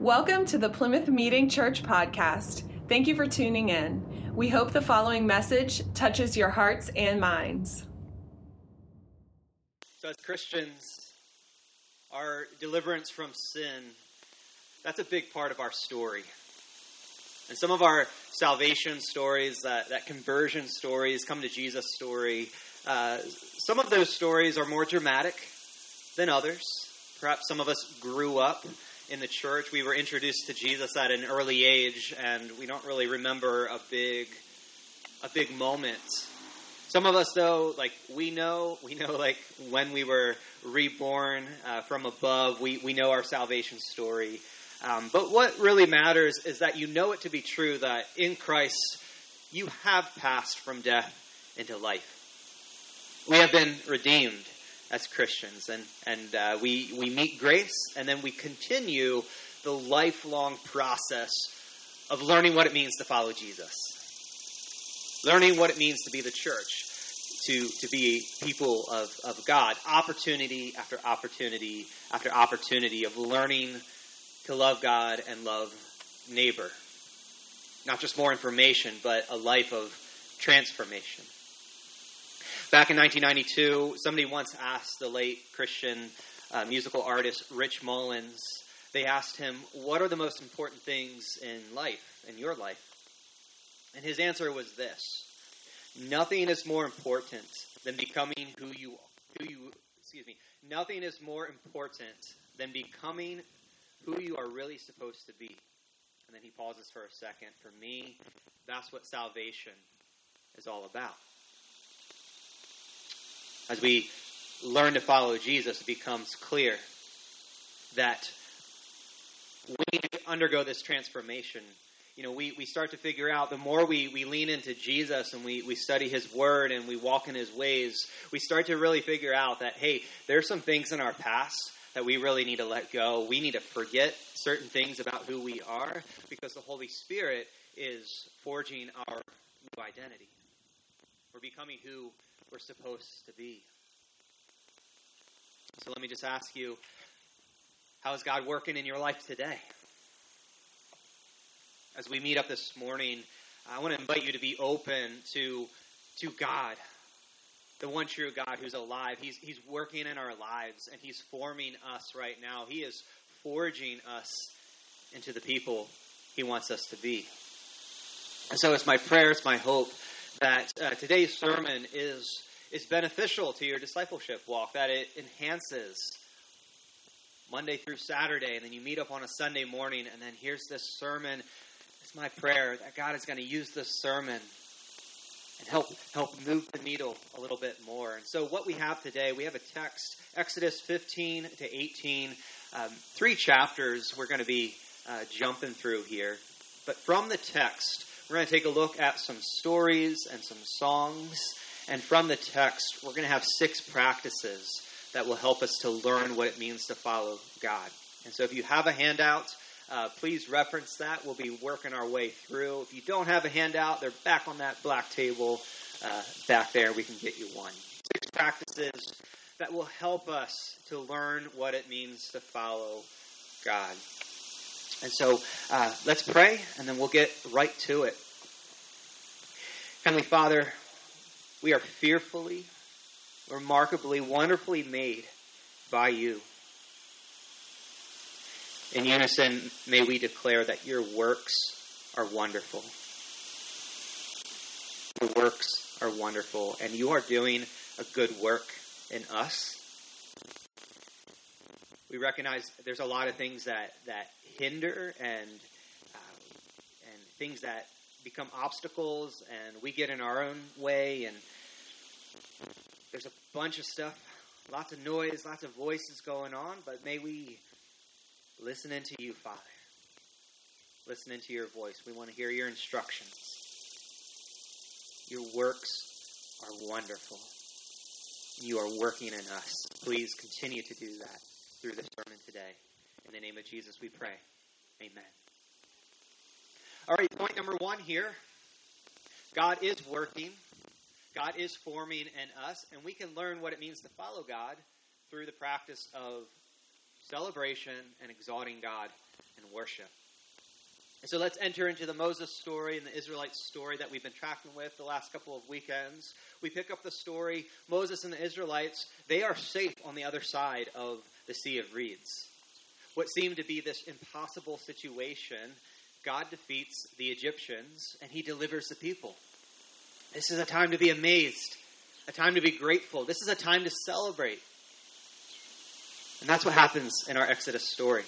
Welcome to the Plymouth Meeting Church podcast. Thank you for tuning in. We hope the following message touches your hearts and minds. So, as Christians, our deliverance from sin, that's a big part of our story. And some of our salvation stories, that, that conversion stories, come to Jesus story, uh, some of those stories are more dramatic than others. Perhaps some of us grew up in the church. We were introduced to Jesus at an early age, and we don't really remember a big, a big moment. Some of us, though, like we know, we know, like when we were reborn uh, from above, we we know our salvation story. Um, but what really matters is that you know it to be true that in Christ you have passed from death into life. We have been redeemed as Christians, and and uh, we we meet grace, and then we continue the lifelong process of learning what it means to follow Jesus, learning what it means to be the church, to to be people of of God, opportunity after opportunity after opportunity of learning to love God and love neighbor. Not just more information, but a life of transformation. Back in 1992, somebody once asked the late Christian uh, musical artist Rich Mullins, they asked him, What are the most important things in life, in your life? And his answer was this Nothing is more important than becoming who you who you excuse me. Nothing is more important than becoming who you are really supposed to be. And then he pauses for a second. For me, that's what salvation is all about as we learn to follow Jesus, it becomes clear that we undergo this transformation. You know, we, we start to figure out the more we, we lean into Jesus and we, we study his word and we walk in his ways, we start to really figure out that, hey, there's some things in our past that we really need to let go. We need to forget certain things about who we are because the Holy Spirit is forging our new identity. We're becoming who we're supposed to be. So let me just ask you how is God working in your life today? As we meet up this morning, I want to invite you to be open to, to God, the one true God who's alive. He's, he's working in our lives and He's forming us right now. He is forging us into the people He wants us to be. And so it's my prayer, it's my hope that uh, today's sermon is is beneficial to your discipleship walk, that it enhances Monday through Saturday, and then you meet up on a Sunday morning, and then here's this sermon. It's my prayer that God is going to use this sermon and help help move the needle a little bit more. And so, what we have today, we have a text, Exodus 15 to 18, um, three chapters we're going to be uh, jumping through here. But from the text, we're going to take a look at some stories and some songs. And from the text, we're going to have six practices that will help us to learn what it means to follow God. And so if you have a handout, uh, please reference that. We'll be working our way through. If you don't have a handout, they're back on that black table uh, back there. We can get you one. Six practices that will help us to learn what it means to follow God. And so uh, let's pray, and then we'll get right to it. Heavenly Father, we are fearfully, remarkably, wonderfully made by you. In unison, may we declare that your works are wonderful. Your works are wonderful, and you are doing a good work in us. We recognize there's a lot of things that, that hinder and uh, and things that become obstacles and we get in our own way and there's a bunch of stuff lots of noise lots of voices going on but may we listen into you father. Listen into your voice. We want to hear your instructions. Your works are wonderful. You are working in us. Please continue to do that through the sermon today in the name of jesus we pray amen all right, point number one here God is working, God is forming in us, and we can learn what it means to follow God through the practice of celebration and exalting God and worship. And so let's enter into the Moses story and the Israelite story that we've been tracking with the last couple of weekends. We pick up the story Moses and the Israelites, they are safe on the other side of the Sea of Reeds. What seemed to be this impossible situation, God defeats the Egyptians and he delivers the people. This is a time to be amazed, a time to be grateful. This is a time to celebrate. And that's what happens in our Exodus story.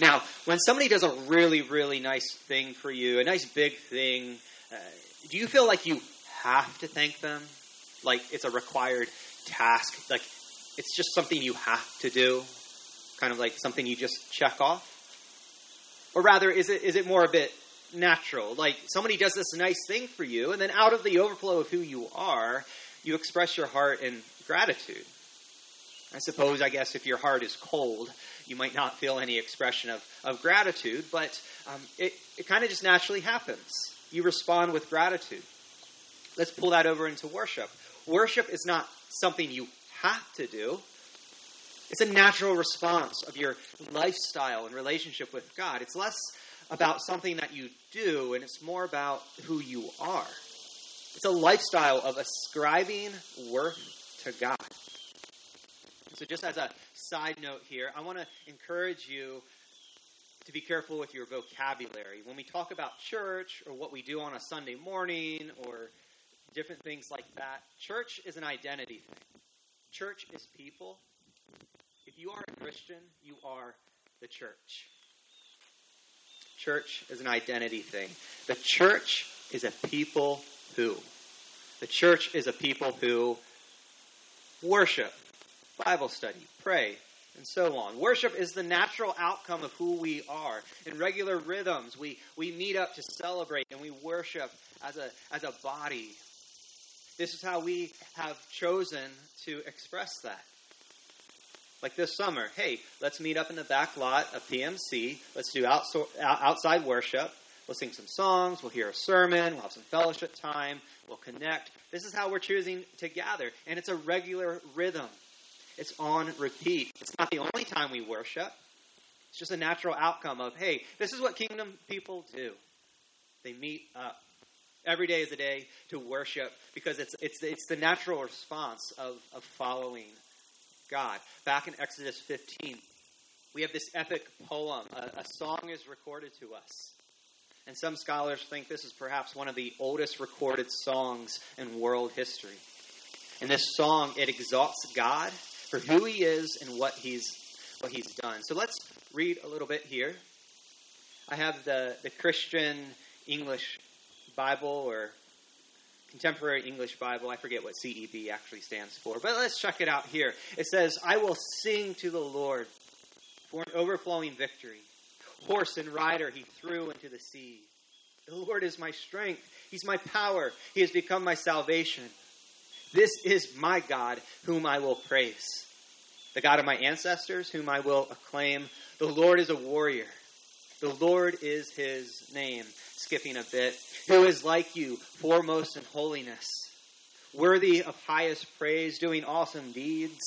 Now, when somebody does a really, really nice thing for you, a nice big thing, uh, do you feel like you have to thank them? Like it's a required task? Like it's just something you have to do? Kind of like something you just check off? Or rather, is it, is it more a bit natural? Like somebody does this nice thing for you, and then out of the overflow of who you are, you express your heart in gratitude. I suppose, I guess, if your heart is cold, you might not feel any expression of, of gratitude, but um, it, it kind of just naturally happens. You respond with gratitude. Let's pull that over into worship. Worship is not something you have to do, it's a natural response of your lifestyle and relationship with God. It's less about something that you do, and it's more about who you are. It's a lifestyle of ascribing worth to God. So, just as a side note here, I want to encourage you to be careful with your vocabulary. When we talk about church or what we do on a Sunday morning or different things like that, church is an identity thing. Church is people. You are a Christian, you are the church. Church is an identity thing. The church is a people who. The church is a people who worship, Bible study, pray, and so on. Worship is the natural outcome of who we are. In regular rhythms, we, we meet up to celebrate and we worship as a, as a body. This is how we have chosen to express that. Like this summer, hey, let's meet up in the back lot of PMC. Let's do outside worship. We'll sing some songs. We'll hear a sermon. We'll have some fellowship time. We'll connect. This is how we're choosing to gather. And it's a regular rhythm. It's on repeat. It's not the only time we worship. It's just a natural outcome of, hey, this is what kingdom people do. They meet up. Every day is a day to worship because it's, it's, it's the natural response of, of following God. Back in Exodus 15, we have this epic poem. A, a song is recorded to us. And some scholars think this is perhaps one of the oldest recorded songs in world history. In this song, it exalts God for who he is and what he's what he's done. So let's read a little bit here. I have the, the Christian English Bible or Contemporary English Bible. I forget what CEB actually stands for, but let's check it out here. It says, I will sing to the Lord for an overflowing victory. Horse and rider he threw into the sea. The Lord is my strength. He's my power. He has become my salvation. This is my God, whom I will praise. The God of my ancestors, whom I will acclaim. The Lord is a warrior. The Lord is his name. Skipping a bit. Who is like you, foremost in holiness, worthy of highest praise, doing awesome deeds?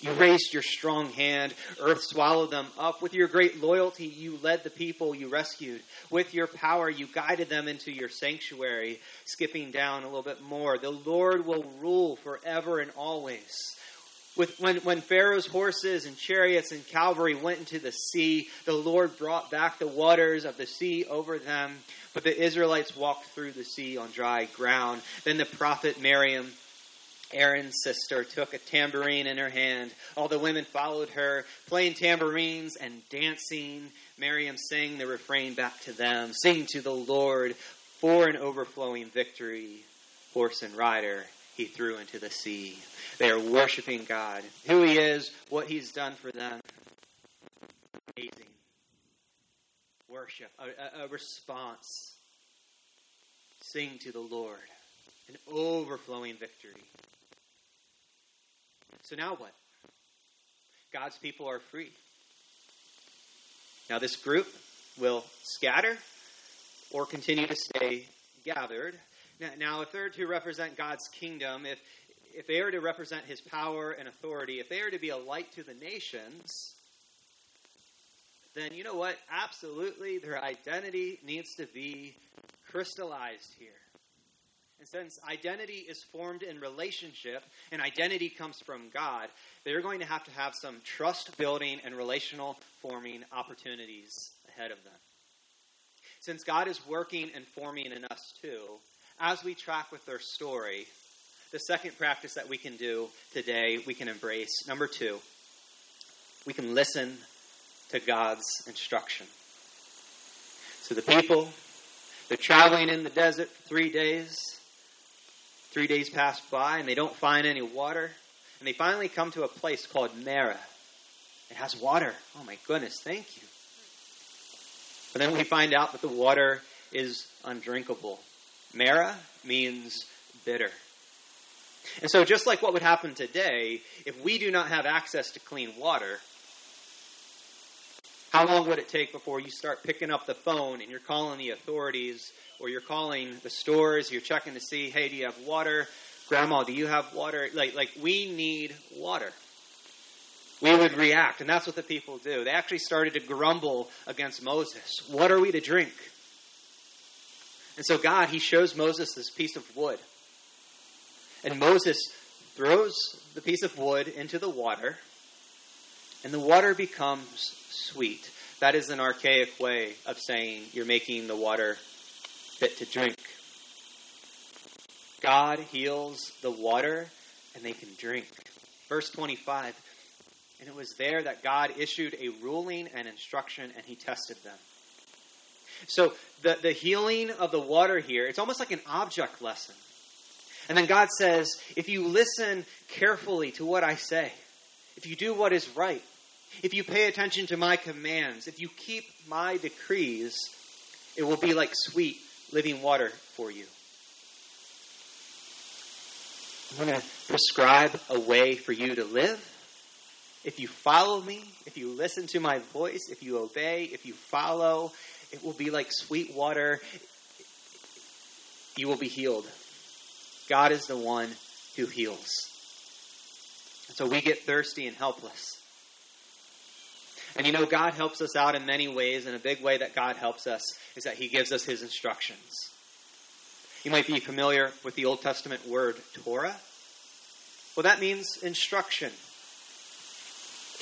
You raised your strong hand. Earth swallowed them up. With your great loyalty, you led the people you rescued. With your power, you guided them into your sanctuary. Skipping down a little bit more. The Lord will rule forever and always. With, when, when Pharaoh's horses and chariots and cavalry went into the sea, the Lord brought back the waters of the sea over them. But the Israelites walked through the sea on dry ground. Then the prophet Miriam Aaron's sister took a tambourine in her hand. All the women followed her, playing tambourines and dancing. Miriam sang the refrain back to them Sing to the Lord for an overflowing victory. Horse and rider he threw into the sea. They are worshiping God, who he is, what he's done for them. Amazing. Worship, a, a, response. Sing to the Lord, an overflowing victory. So now what? God's people are free. Now, this group will scatter or continue to stay gathered. Now, if they're to represent God's kingdom, if if they are to represent his power and authority, if they are to be a light to the nations, then you know what? Absolutely, their identity needs to be crystallized here. And since identity is formed in relationship and identity comes from God, they're going to have to have some trust building and relational forming opportunities ahead of them. Since God is working and forming in us too, as we track with their story, the second practice that we can do today, we can embrace. Number two, we can listen to God's instruction. So the people, they're traveling in the desert for three days. Three days pass by and they don't find any water. And they finally come to a place called Marah. It has water. Oh my goodness, thank you. But then we find out that the water is undrinkable. Marah means bitter. And so, just like what would happen today, if we do not have access to clean water, how long would it take before you start picking up the phone and you're calling the authorities or you're calling the stores, you're checking to see, hey, do you have water? Grandma, do you have water? Like, like we need water. We would react, and that's what the people do. They actually started to grumble against Moses. What are we to drink? And so God, he shows Moses this piece of wood. And Moses throws the piece of wood into the water, and the water becomes sweet. That is an archaic way of saying you're making the water fit to drink. God heals the water, and they can drink. Verse 25 And it was there that God issued a ruling and instruction, and he tested them. So the, the healing of the water here, it's almost like an object lesson. And then God says, if you listen carefully to what I say, if you do what is right, if you pay attention to my commands, if you keep my decrees, it will be like sweet living water for you. I'm going to prescribe a way for you to live. If you follow me, if you listen to my voice, if you obey, if you follow, it will be like sweet water. You will be healed. God is the one who heals. so we get thirsty and helpless. And you know, God helps us out in many ways, and a big way that God helps us is that He gives us His instructions. You might be familiar with the Old Testament word Torah. Well, that means instruction.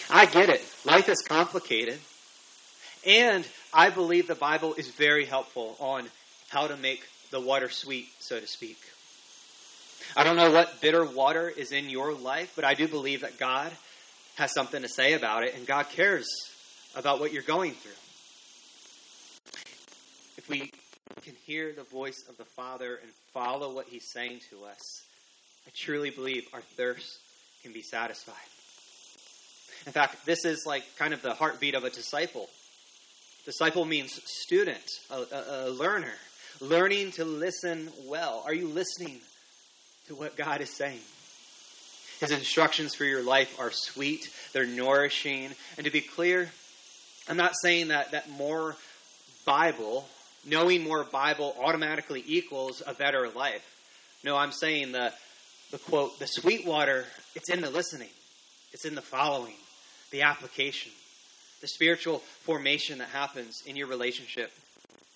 I get it. Life is complicated. And I believe the Bible is very helpful on how to make the water sweet, so to speak. I don't know what bitter water is in your life, but I do believe that God has something to say about it, and God cares about what you're going through. If we can hear the voice of the Father and follow what He's saying to us, I truly believe our thirst can be satisfied. In fact, this is like kind of the heartbeat of a disciple. Disciple means student, a, a, a learner, learning to listen well. Are you listening to what God is saying? His instructions for your life are sweet, they're nourishing. And to be clear, I'm not saying that, that more Bible, knowing more Bible automatically equals a better life. No, I'm saying the, the quote, the sweet water, it's in the listening, it's in the following, the application the spiritual formation that happens in your relationship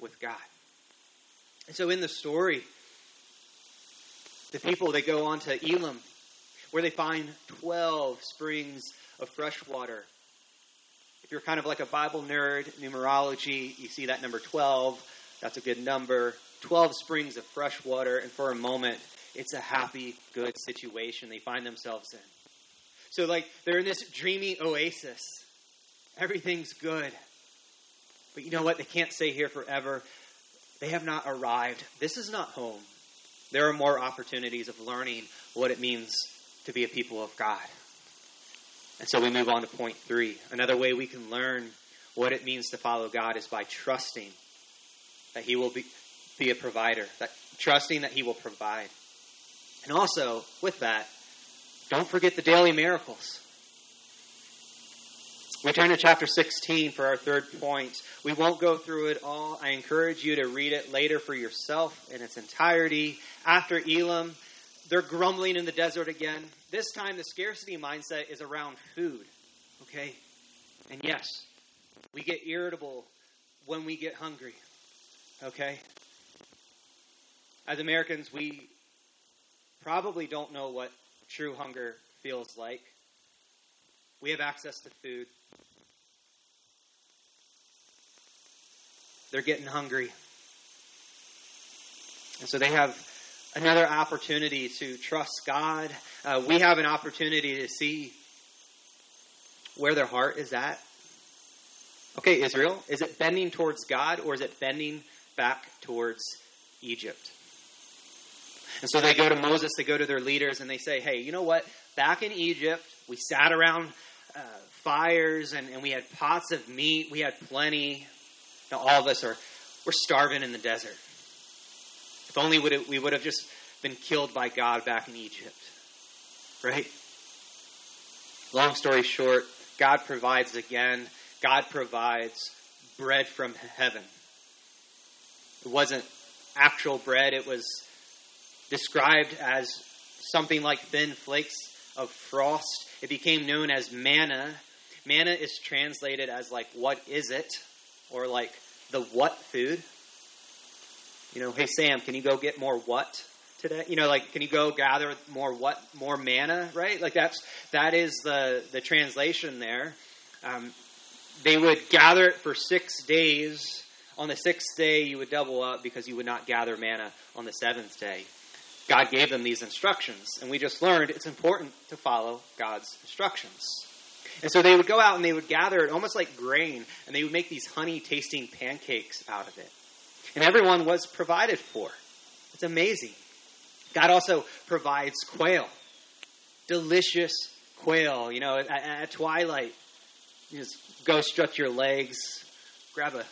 with God. And so in the story, the people they go on to Elim, where they find 12 springs of fresh water. If you're kind of like a Bible nerd, numerology, you see that number 12. That's a good number. 12 springs of fresh water, and for a moment, it's a happy, good situation they find themselves in. So, like, they're in this dreamy oasis Everything's good. But you know what? They can't stay here forever. They have not arrived. This is not home. There are more opportunities of learning what it means to be a people of God. And so we move on to point three. Another way we can learn what it means to follow God is by trusting that He will be, be a provider, that trusting that He will provide. And also, with that, don't forget the daily miracles. We turn to chapter 16 for our third point. We won't go through it all. I encourage you to read it later for yourself in its entirety. After Elim, they're grumbling in the desert again. This time, the scarcity mindset is around food. Okay? And yes, we get irritable when we get hungry. Okay? As Americans, we probably don't know what true hunger feels like. We have access to food. They're getting hungry. And so they have another opportunity to trust God. Uh, we have an opportunity to see where their heart is at. Okay, Israel, is it bending towards God or is it bending back towards Egypt? And so they go to Moses, they go to their leaders, and they say, hey, you know what? Back in Egypt, we sat around uh, fires and, and we had pots of meat, we had plenty. Now, all of us are, we're starving in the desert. If only we would have just been killed by God back in Egypt. Right? Long story short, God provides again. God provides bread from heaven. It wasn't actual bread, it was described as something like thin flakes of frost. It became known as manna. Manna is translated as like, what is it? Or like, the what food. You know, hey Sam, can you go get more what today? You know, like can you go gather more what more manna, right? Like that's that is the the translation there. Um, they would gather it for six days. On the sixth day, you would double up because you would not gather manna on the seventh day. God gave them these instructions, and we just learned it's important to follow God's instructions. And so they would go out and they would gather it almost like grain, and they would make these honey tasting pancakes out of it. And everyone was provided for. It's amazing. God also provides quail, delicious quail. You know, at, at twilight, you just go stretch your legs, grab a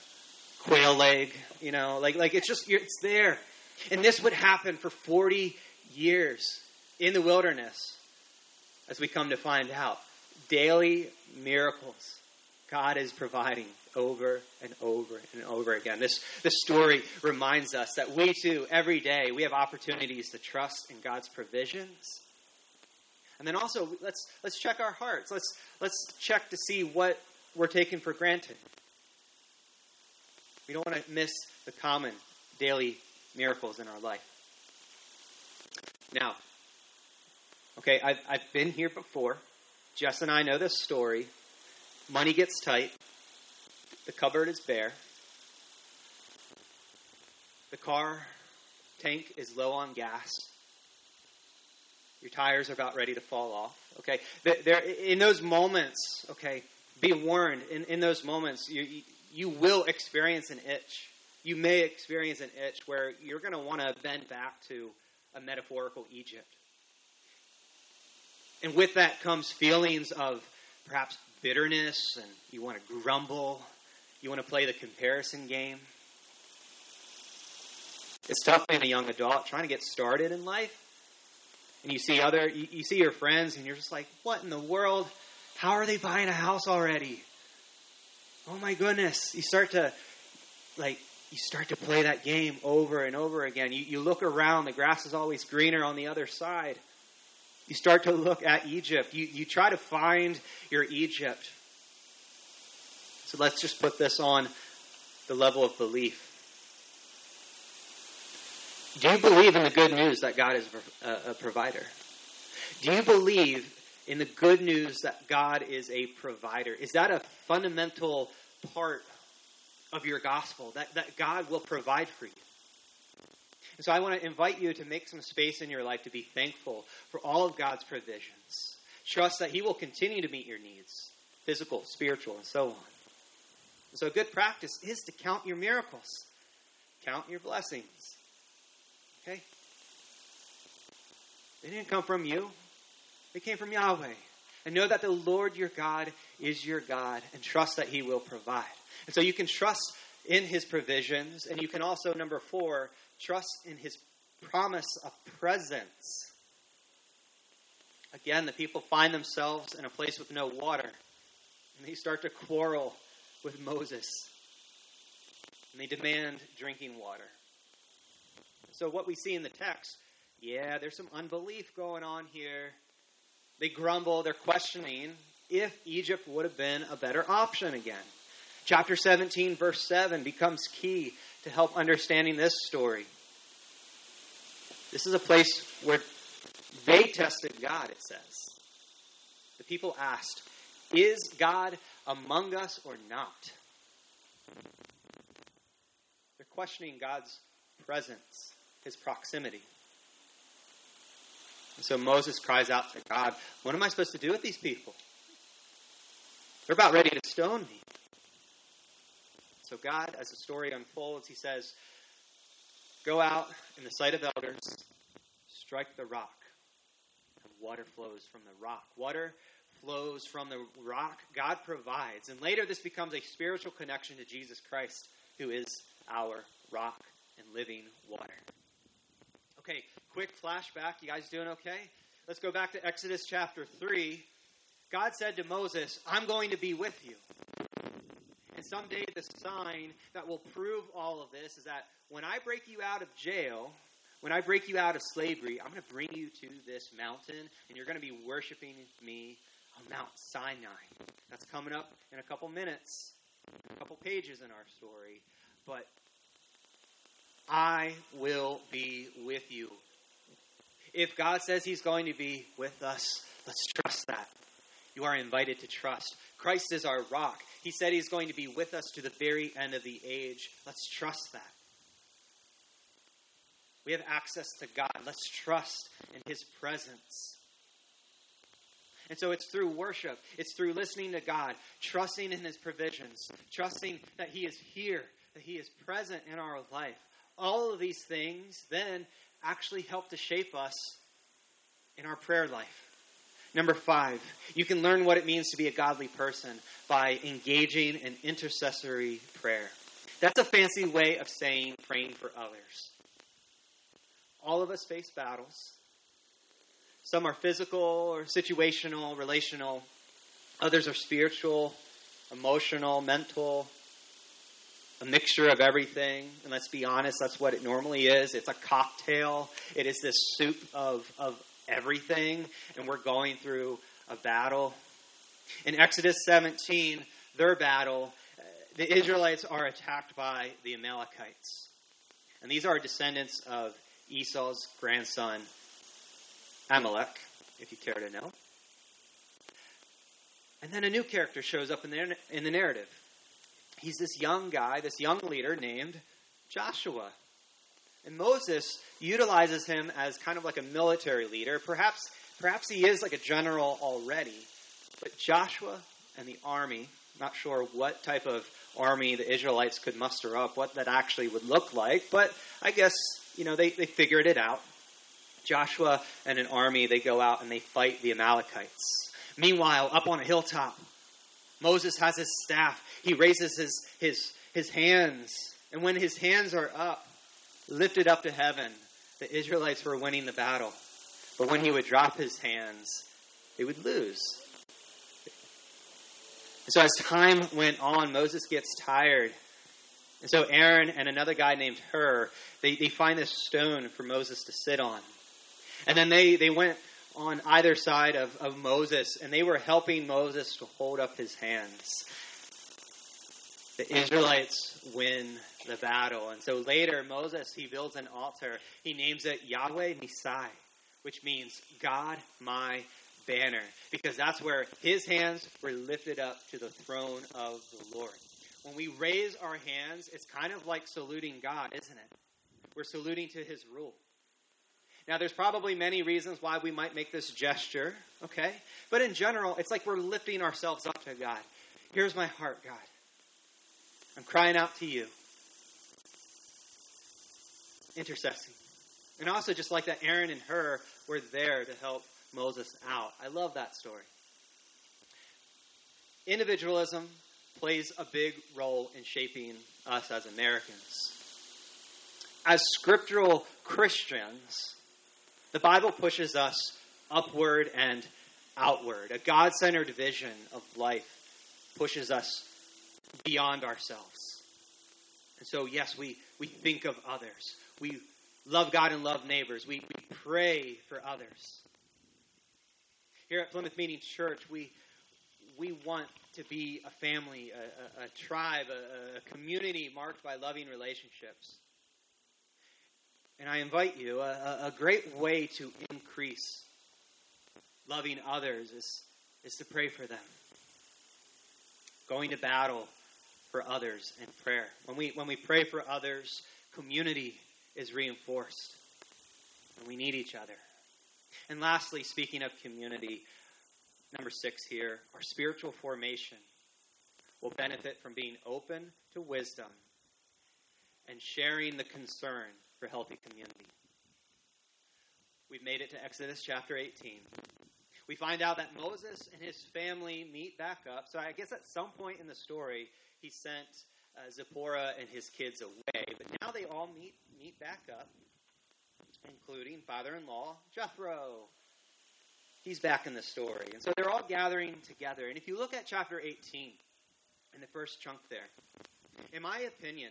quail leg. You know, like like it's just it's there. And this would happen for forty years in the wilderness, as we come to find out daily miracles God is providing over and over and over again. This, this story reminds us that we too, every day, we have opportunities to trust in God's provisions. And then also, let's, let's check our hearts. Let's, let's check to see what we're taking for granted. We don't want to miss the common daily miracles in our life. Now, okay, I've, I've been here before. Jess and I know this story. Money gets tight. The cupboard is bare. The car tank is low on gas. Your tires are about ready to fall off. Okay, there in those moments. Okay, be warned. In in those moments, you you will experience an itch. You may experience an itch where you're going to want to bend back to a metaphorical Egypt. And with that comes feelings of perhaps bitterness, and you want to grumble. You want to play the comparison game. It's tough being a young adult trying to get started in life. And you see other, you, you see your friends, and you're just like, what in the world? How are they buying a house already? Oh my goodness. You start to, like, you start to play that game over and over again. You, you look around, the grass is always greener on the other side. You start to look at Egypt. You, you try to find your Egypt. So let's just put this on the level of belief. Do you believe in the good news that God is a, a provider? Do you believe in the good news that God is a provider? Is that a fundamental part of your gospel, that, that God will provide for you? And so I want to invite you to make some space in your life to be thankful for all of God's provisions. Trust that He will continue to meet your needs physical, spiritual, and so on. And so a good practice is to count your miracles, count your blessings. Okay? They didn't come from you, they came from Yahweh. And know that the Lord your God is your God, and trust that He will provide. And so you can trust in His provisions, and you can also, number four, Trust in his promise of presence. Again, the people find themselves in a place with no water, and they start to quarrel with Moses. And they demand drinking water. So, what we see in the text Yeah, there's some unbelief going on here. They grumble, they're questioning if Egypt would have been a better option again. Chapter 17, verse 7 becomes key to help understanding this story. This is a place where they tested God, it says. The people asked, Is God among us or not? They're questioning God's presence, his proximity. So Moses cries out to God, What am I supposed to do with these people? They're about ready to stone me. So God, as the story unfolds, he says, Go out in the sight of elders, strike the rock, and water flows from the rock. Water flows from the rock God provides. And later, this becomes a spiritual connection to Jesus Christ, who is our rock and living water. Okay, quick flashback. You guys doing okay? Let's go back to Exodus chapter 3. God said to Moses, I'm going to be with you. And someday the sign that will prove all of this is that when I break you out of jail, when I break you out of slavery, I'm going to bring you to this mountain, and you're going to be worshiping me on Mount Sinai. That's coming up in a couple minutes, a couple pages in our story. But I will be with you. If God says He's going to be with us, let's trust that. You are invited to trust. Christ is our rock. He said He's going to be with us to the very end of the age. Let's trust that. We have access to God. Let's trust in His presence. And so it's through worship, it's through listening to God, trusting in His provisions, trusting that He is here, that He is present in our life. All of these things then actually help to shape us in our prayer life. Number five, you can learn what it means to be a godly person by engaging in intercessory prayer. That's a fancy way of saying praying for others. All of us face battles. Some are physical or situational, relational. Others are spiritual, emotional, mental, a mixture of everything. And let's be honest, that's what it normally is. It's a cocktail. It is this soup of, of everything. And we're going through a battle. In Exodus 17, their battle, the Israelites are attacked by the Amalekites. And these are descendants of Esau's grandson, Amalek, if you care to know. And then a new character shows up in the, in the narrative. He's this young guy, this young leader named Joshua. And Moses utilizes him as kind of like a military leader. Perhaps, perhaps he is like a general already. But Joshua and the army, not sure what type of army the Israelites could muster up, what that actually would look like, but I guess you know, they, they figured it out. Joshua and an army, they go out and they fight the Amalekites. Meanwhile, up on a hilltop, Moses has his staff. He raises his, his, his hands. And when his hands are up, lifted up to heaven, the Israelites were winning the battle. But when he would drop his hands, they would lose. And so as time went on, Moses gets tired and so Aaron and another guy named Hur, they, they find this stone for Moses to sit on. And then they, they went on either side of, of Moses, and they were helping Moses to hold up his hands. The Israelites win the battle. And so later, Moses, he builds an altar. He names it Yahweh Nisai, which means God my banner, because that's where his hands were lifted up to the throne of the Lord when we raise our hands, it's kind of like saluting God, isn't it? We're saluting to his rule. Now, there's probably many reasons why we might make this gesture, okay? But in general, it's like we're lifting ourselves up to God. Here's my heart, God. I'm crying out to you. Intercessing. And also, just like that, Aaron and Hur were there to help Moses out. I love that story. Individualism plays a big role in shaping us as Americans. As scriptural Christians, the Bible pushes us upward and outward. A God centered vision of life pushes us beyond ourselves. And so, yes, we, we think of others. We love God and love neighbors. We, we pray for others. Here at Plymouth Meeting Church, we, we want to be a family, a, a, a tribe, a, a community marked by loving relationships. And I invite you, a, a great way to increase loving others is, is to pray for them. Going to battle for others in prayer. When we, when we pray for others, community is reinforced. And we need each other. And lastly, speaking of community, number six here, our spiritual formation will benefit from being open to wisdom and sharing the concern for healthy community. We've made it to Exodus chapter 18. We find out that Moses and his family meet back up. So I guess at some point in the story, he sent uh, Zipporah and his kids away. But now they all meet meet back up, including father-in-law Jethro. He's back in the story, and so they're all gathering together. And if you look at chapter 18, in the first chunk there, in my opinion,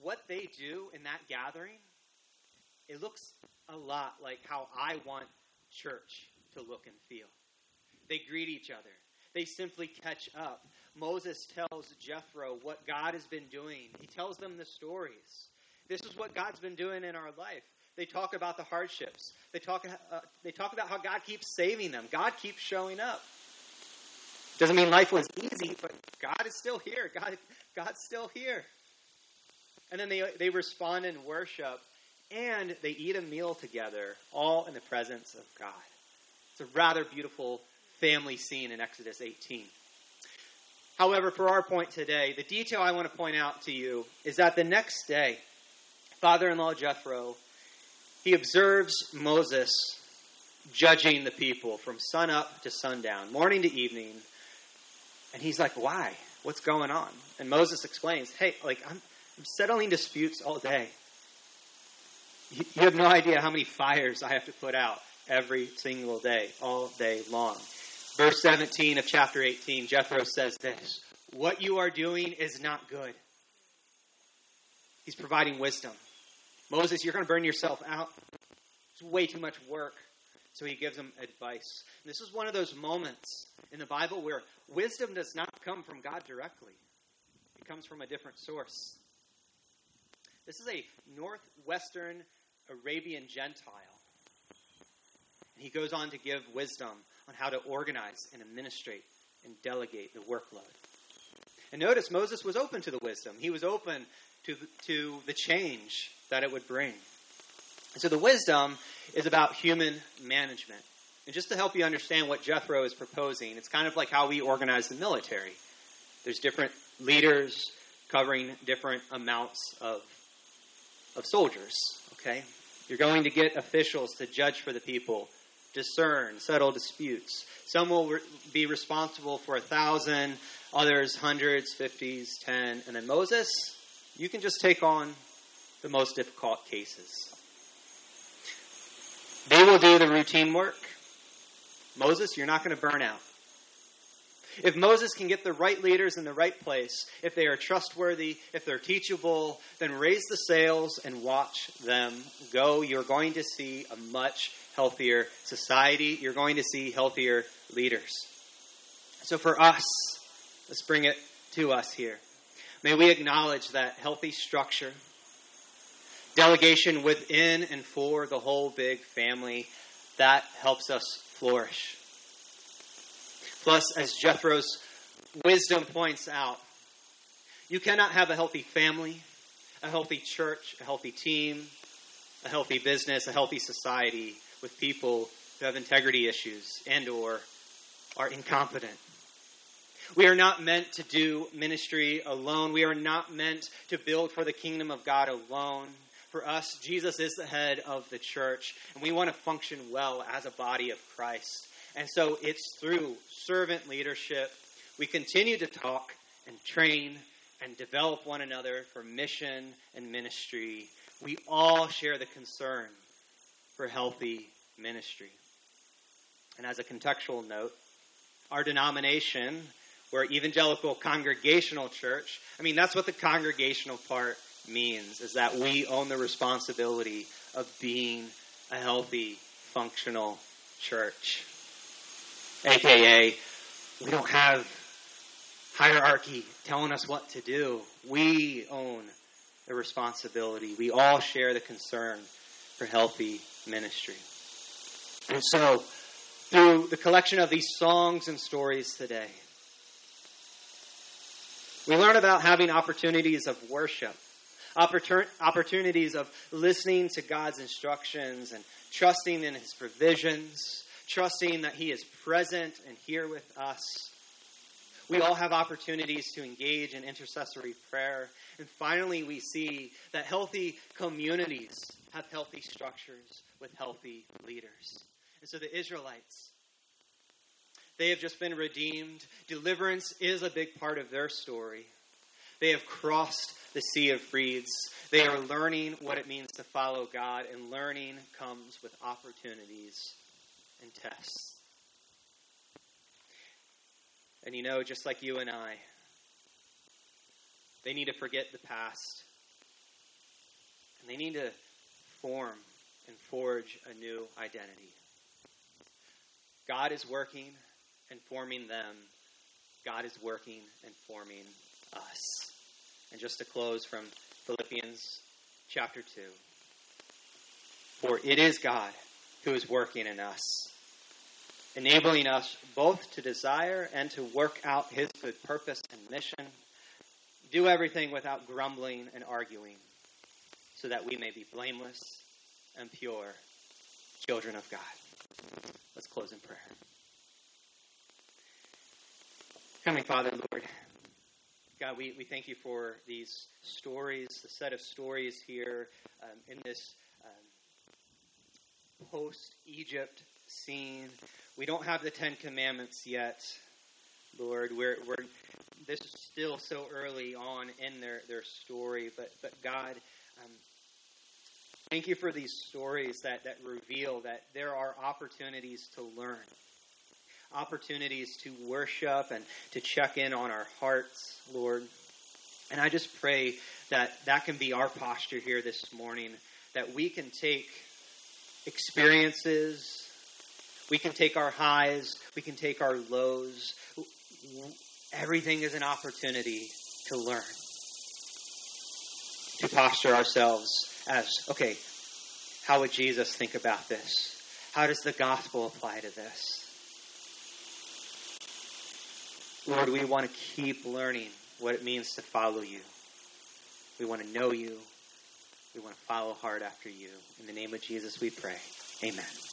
what they do in that gathering, it looks a lot like how I want church to look and feel. They greet each other. They simply catch up. Moses tells Jethro what God has been doing. He tells them the stories. This is what God's been doing in our life. They talk about the hardships. They talk, uh, they talk about how God keeps saving them. God keeps showing up. Doesn't mean life was easy, but God is still here. God, God's still here. And then they, they respond in worship, and they eat a meal together, all in the presence of God. It's a rather beautiful family scene in Exodus 18. However, for our point today, the detail I want to point out to you is that the next day, father in law Jethro, he observes Moses judging the people from sun up to sundown, morning to evening. And he's like, Why? What's going on? And Moses explains, Hey, like, I'm, I'm settling disputes all day. You, have no idea how many fires I have to put out every single day, all day long. Verse 17 of chapter 18, Jethro says this What you are doing is not good. He's providing wisdom. Moses, you're going to burn yourself out. It's way too much work. So he gives him advice. This is one of those moments in the Bible where wisdom does not come from God directly, it comes from a different source. This is a northwestern Arabian Gentile. And he goes on to give wisdom on how to organize and administrate and delegate the workload. And notice Moses was open to the wisdom. He was open to, to the change that it would bring. so the wisdom is about human management. And just to help you understand what Jethro is proposing, it's kind of like how we organize the military. There's different leaders covering different amounts of, of soldiers, okay? You're going to get officials to judge for the people discern, settle disputes. Some will re- be responsible for a thousand, others hundreds, fifties, ten. And then Moses, you can just take on the most difficult cases. They will do the routine work. Moses, you're not going to burn out. If Moses can get the right leaders in the right place, if they are trustworthy, if they're teachable, then raise the sails and watch them go. You're going to see a much healthier society. You're going to see healthier leaders. So for us, let's bring it to us here. May we acknowledge that healthy structure, delegation within and for the whole big family, that helps us flourish. Plus, as Jethro's wisdom points out, you cannot have a healthy family, a healthy church, a healthy team, a healthy business, a healthy society with people who have integrity issues and or are incompetent. We are not meant to do ministry alone. We are not meant to build for the kingdom of God alone. For us, Jesus is the head of the church, and we want to function well as a body of Christ. And so it's through servant leadership we continue to talk and train and develop one another for mission and ministry. We all share the concern for healthy ministry. And as a contextual note, our denomination, we're evangelical congregational church. I mean, that's what the congregational part means, is that we own the responsibility of being a healthy, functional church. AKA, we don't have hierarchy telling us what to do. We own the responsibility. We all share the concern for healthy ministry. And so, through the collection of these songs and stories today, we learn about having opportunities of worship, opportunities of listening to God's instructions and trusting in His provisions, trusting that He is present and here with us. We all have opportunities to engage in intercessory prayer. And finally, we see that healthy communities have healthy structures with healthy leaders. And so the Israelites, they have just been redeemed. Deliverance is a big part of their story. They have crossed the Sea of Reeds. They are learning what it means to follow God, and learning comes with opportunities and tests. And you know, just like you and I, they need to forget the past. And they need to form and forge a new identity. God is working and forming them. God is working and forming us. And just to close from Philippians chapter 2 For it is God who is working in us, enabling us both to desire and to work out his good purpose and mission. Do everything without grumbling and arguing, so that we may be blameless and pure children of God. Let's close in prayer. Coming Father, Lord, God, we, we thank you for these stories, the set of stories here um, in this um, post Egypt scene. We don't have the Ten Commandments yet, Lord. We're, we're this is still so early on in their, their story, but but God, um, thank you for these stories that that reveal that there are opportunities to learn opportunities to worship and to check in on our hearts, Lord. And I just pray that that can be our posture here this morning, that we can take experiences, we can take our highs, we can take our lows. Everything is an opportunity to learn, to posture ourselves as, okay, how would Jesus think about this? How does the gospel apply to this? Lord, we want to keep learning what it means to follow you. We want to know you. We want to follow hard after you. In the name of Jesus, we pray. Amen.